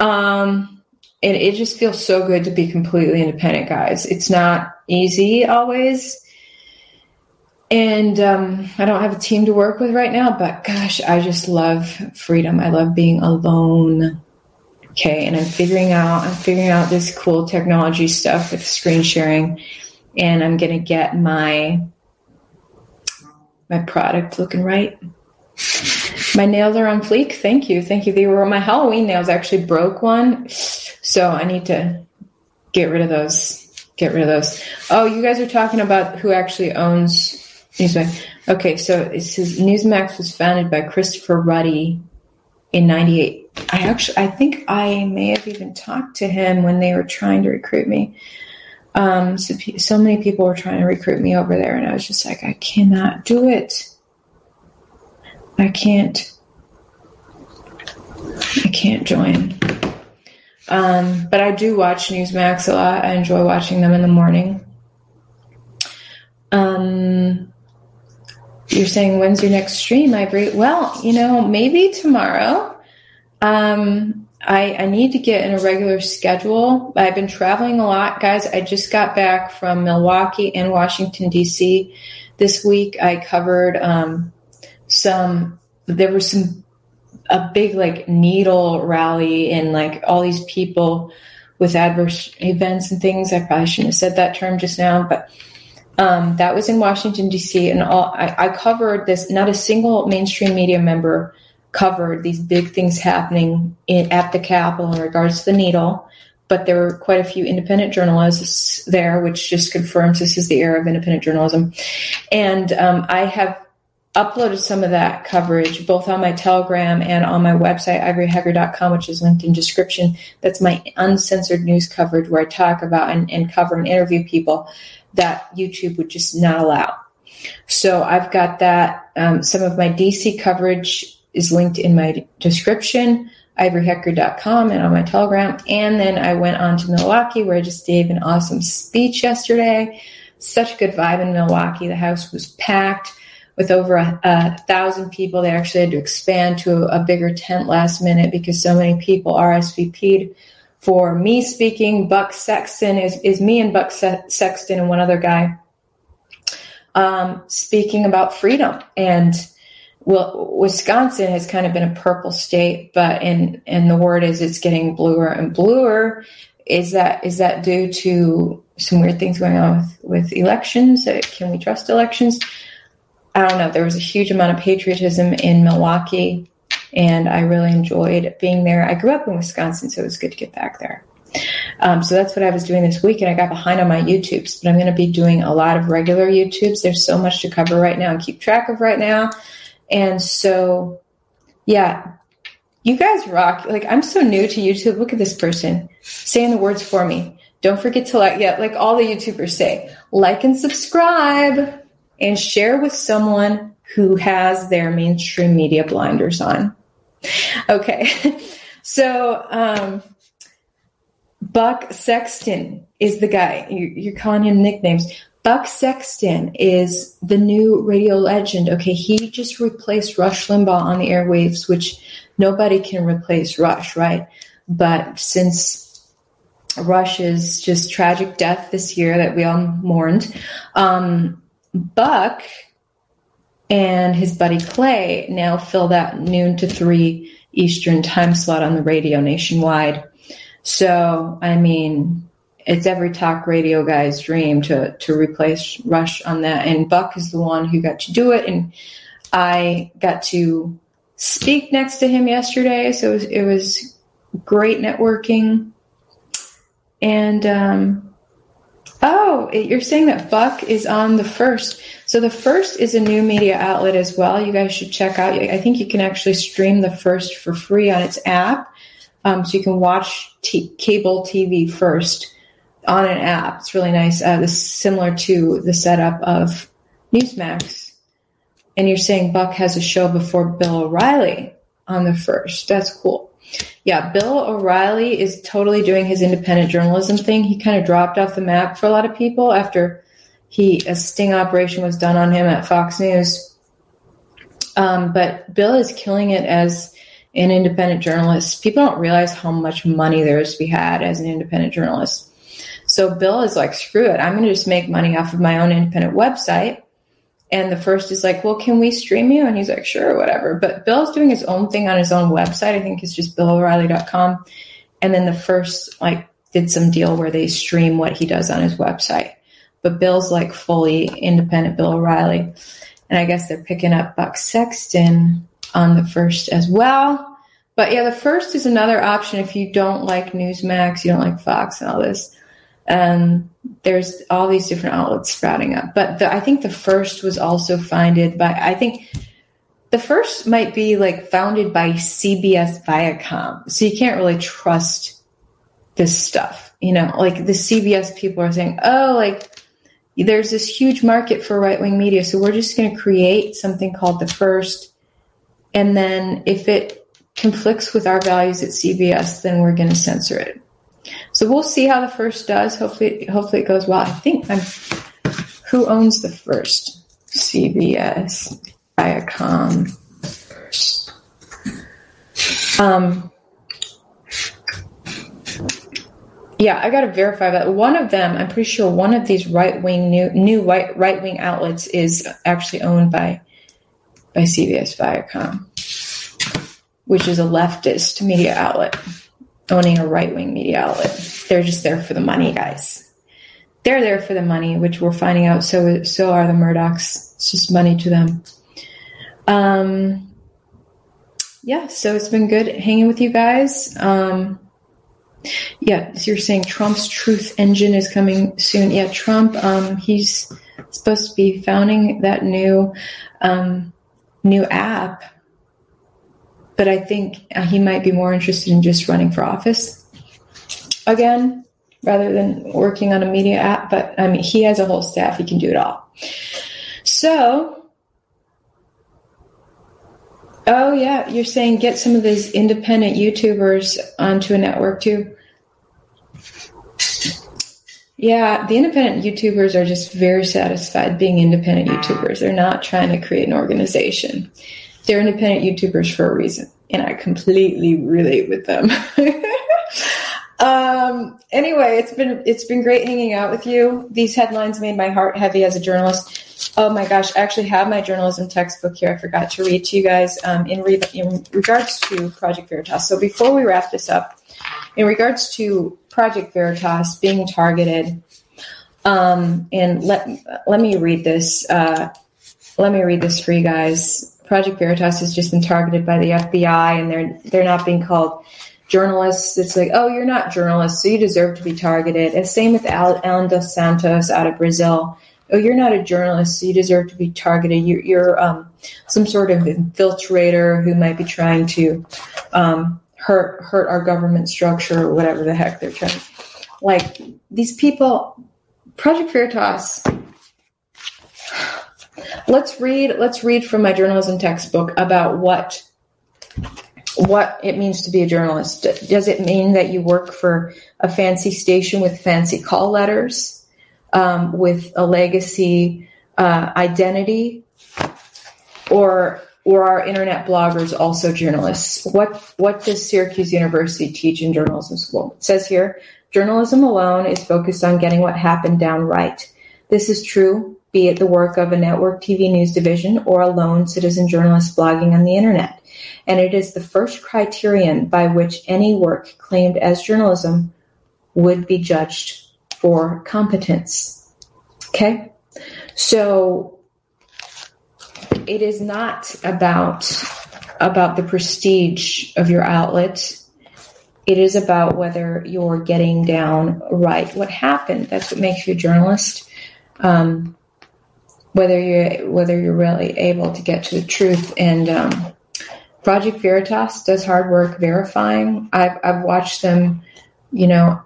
um and it just feels so good to be completely independent guys. It's not easy always. And um, I don't have a team to work with right now, but gosh, I just love freedom. I love being alone. Okay and i'm figuring out i'm figuring out this cool technology stuff with screen sharing and i'm to get my my product looking right. My nails are on fleek. Thank you. Thank you. They were my halloween nails. Actually broke one so i need to get rid of those get rid of those oh you guys are talking about who actually owns newsmax okay so it says newsmax was founded by christopher ruddy in 98 I actually, I think I may have even talked to him when they were trying to recruit me. Um, so, so many people were trying to recruit me over there, and I was just like, I cannot do it. I can't. I can't join. Um, but I do watch Newsmax a lot. I enjoy watching them in the morning. Um, you're saying when's your next stream, Ivory? Well, you know, maybe tomorrow. Um, I, I need to get in a regular schedule. I've been traveling a lot, guys. I just got back from Milwaukee and Washington, D.C. This week I covered um, some, there were some, a big like needle rally and like all these people with adverse events and things. I probably shouldn't have said that term just now, but um, that was in Washington, D.C. And all, I, I covered this, not a single mainstream media member covered these big things happening in, at the Capitol in regards to the needle, but there were quite a few independent journalists there, which just confirms this is the era of independent journalism. And um, I have uploaded some of that coverage both on my Telegram and on my website, ivoryhecker.com, which is linked in description. That's my uncensored news coverage where I talk about and, and cover and interview people that YouTube would just not allow. So I've got that. Um, some of my DC coverage is linked in my description, ivoryhecker.com, and on my Telegram. And then I went on to Milwaukee where I just gave an awesome speech yesterday. Such a good vibe in Milwaukee. The house was packed with over a, a thousand people. They actually had to expand to a, bigger tent last minute because so many people RSVP'd for me speaking. Buck Sexton is, is me and Buck Sexton and one other guy um, speaking about freedom and well, Wisconsin has kind of been a purple state, but and and the word is it's getting bluer and bluer. Is that is that due to some weird things going on with with elections? Uh, can we trust elections? I don't know. There was a huge amount of patriotism in Milwaukee, and I really enjoyed being there. I grew up in Wisconsin, so it was good to get back there. Um, so that's what I was doing this week, and I got behind on my YouTubes. But I'm going to be doing a lot of regular YouTubes. There's so much to cover right now and keep track of right now. And so, yeah, you guys rock. Like, I'm so new to YouTube. Look at this person saying the words for me. Don't forget to like, yeah, like all the YouTubers say, like and subscribe and share with someone who has their mainstream media blinders on. Okay. so, um, Buck Sexton is the guy. You're calling him nicknames. Buck Sexton is the new radio legend. Okay, he just replaced Rush Limbaugh on the airwaves, which nobody can replace Rush, right? But since Rush's just tragic death this year that we all mourned, um, Buck and his buddy Clay now fill that noon to three Eastern time slot on the radio nationwide. So, I mean, it's every talk radio guy's dream to to replace Rush on that. And Buck is the one who got to do it, and I got to speak next to him yesterday. So it was, it was great networking. And um, oh, you're saying that Buck is on the first. So the first is a new media outlet as well. You guys should check out. I think you can actually stream the first for free on its app. Um, so you can watch t- cable TV first on an app. It's really nice. Uh, this similar to the setup of Newsmax. And you're saying Buck has a show before Bill O'Reilly on the first. That's cool. Yeah, Bill O'Reilly is totally doing his independent journalism thing. He kind of dropped off the map for a lot of people after he a sting operation was done on him at Fox News. Um, but Bill is killing it as an independent journalist. People don't realize how much money there is to be had as an independent journalist. So Bill is like, screw it. I'm going to just make money off of my own independent website. And the first is like, well, can we stream you? And he's like, sure, whatever. But Bill's doing his own thing on his own website. I think it's just BillO'Reilly.com. And then the first, like, did some deal where they stream what he does on his website. But Bill's like fully independent Bill O'Reilly. And I guess they're picking up Buck Sexton on the first as well. But yeah, the first is another option if you don't like Newsmax, you don't like Fox and all this. Um, there's all these different outlets sprouting up. But the, I think the first was also founded by, I think the first might be like founded by CBS Viacom. So you can't really trust this stuff. You know, like the CBS people are saying, oh, like there's this huge market for right wing media. So we're just going to create something called the first and then if it conflicts with our values at CBS, then we're going to censor it. So we'll see how the first does. Hopefully, hopefully it goes well. I think I'm. Who owns the first? CBS, Viacom. Um, yeah, I got to verify that. One of them, I'm pretty sure, one of these right wing new new right right wing outlets is actually owned by by CBS Viacom, which is a leftist media outlet owning a right wing media outlet. They're just there for the money, guys. They're there for the money, which we're finding out. So so are the Murdochs. It's just money to them. Um, yeah. So it's been good hanging with you guys. Um, yeah, so you're saying Trump's Truth Engine is coming soon. Yeah, Trump. Um, he's supposed to be founding that new um, new app but I think uh, he might be more interested in just running for office again rather than working on a media app. But I mean, he has a whole staff; he can do it all. So, oh yeah, you're saying get some of these independent YouTubers onto a network too. Yeah, the independent YouTubers are just very satisfied being independent YouTubers. They're not trying to create an organization they're independent YouTubers for a reason, and I completely relate with them. um, anyway, it's been it's been great hanging out with you. These headlines made my heart heavy as a journalist. Oh my gosh, I actually have my journalism textbook here. I forgot to read to you guys um, in, re- in regards to Project Veritas. So before we wrap this up, in regards to Project Veritas being targeted, um, and let let me read this. Uh, let me read this for you guys. Project Veritas has just been targeted by the FBI, and they're they're not being called journalists. It's like, oh, you're not journalists, so you deserve to be targeted. And same with Allan dos Santos out of Brazil. Oh, you're not a journalist, so you deserve to be targeted. You're, you're um, some sort of infiltrator who might be trying to um, hurt hurt our government structure or whatever the heck they're trying. Like these people, Project Veritas let's read let's read from my journalism textbook about what what it means to be a journalist. Does it mean that you work for a fancy station with fancy call letters, um, with a legacy uh, identity, or or are internet bloggers also journalists? What what does Syracuse University teach in journalism school? It says here, journalism alone is focused on getting what happened down right. This is true be it the work of a network TV news division or a lone citizen journalist blogging on the internet. And it is the first criterion by which any work claimed as journalism would be judged for competence. Okay? So it is not about about the prestige of your outlet. It is about whether you're getting down right what happened. That's what makes you a journalist. Um, whether you're whether you're really able to get to the truth. And um, Project Veritas does hard work verifying. I've I've watched them, you know,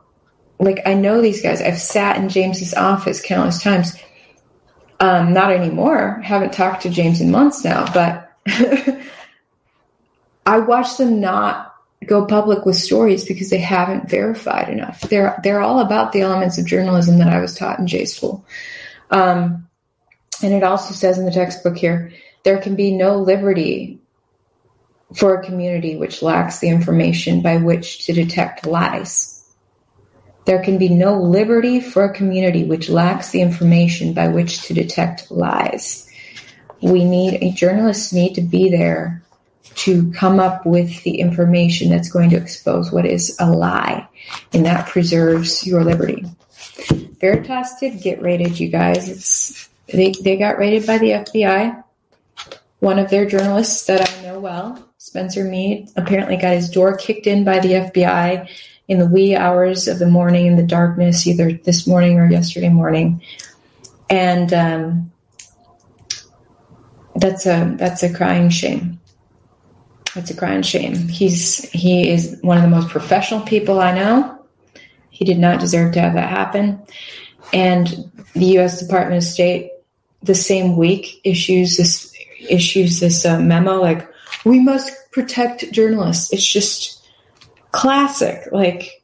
like I know these guys. I've sat in James's office countless times. Um, not anymore. Haven't talked to James in months now, but I watch them not go public with stories because they haven't verified enough. They're they're all about the elements of journalism that I was taught in J school. Um, and it also says in the textbook here there can be no liberty for a community which lacks the information by which to detect lies. There can be no liberty for a community which lacks the information by which to detect lies. We need, a journalists need to be there to come up with the information that's going to expose what is a lie, and that preserves your liberty. Veritas did get rated, you guys. It's they, they got raided by the FBI. One of their journalists that I know well, Spencer Meads, apparently got his door kicked in by the FBI in the wee hours of the morning in the darkness, either this morning or yesterday morning. And um, that's a that's a crying shame. That's a crying shame. He's he is one of the most professional people I know. He did not deserve to have that happen. And the U.S. Department of State the same week issues this issues this uh, memo like we must protect journalists. It's just classic, like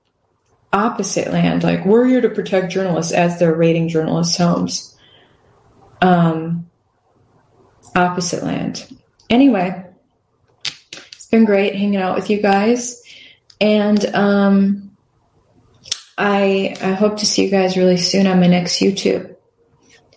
opposite land. Like we're here to protect journalists as they're raiding journalists' homes. Um, opposite land. Anyway, it's been great hanging out with you guys, and um, I I hope to see you guys really soon on my next YouTube.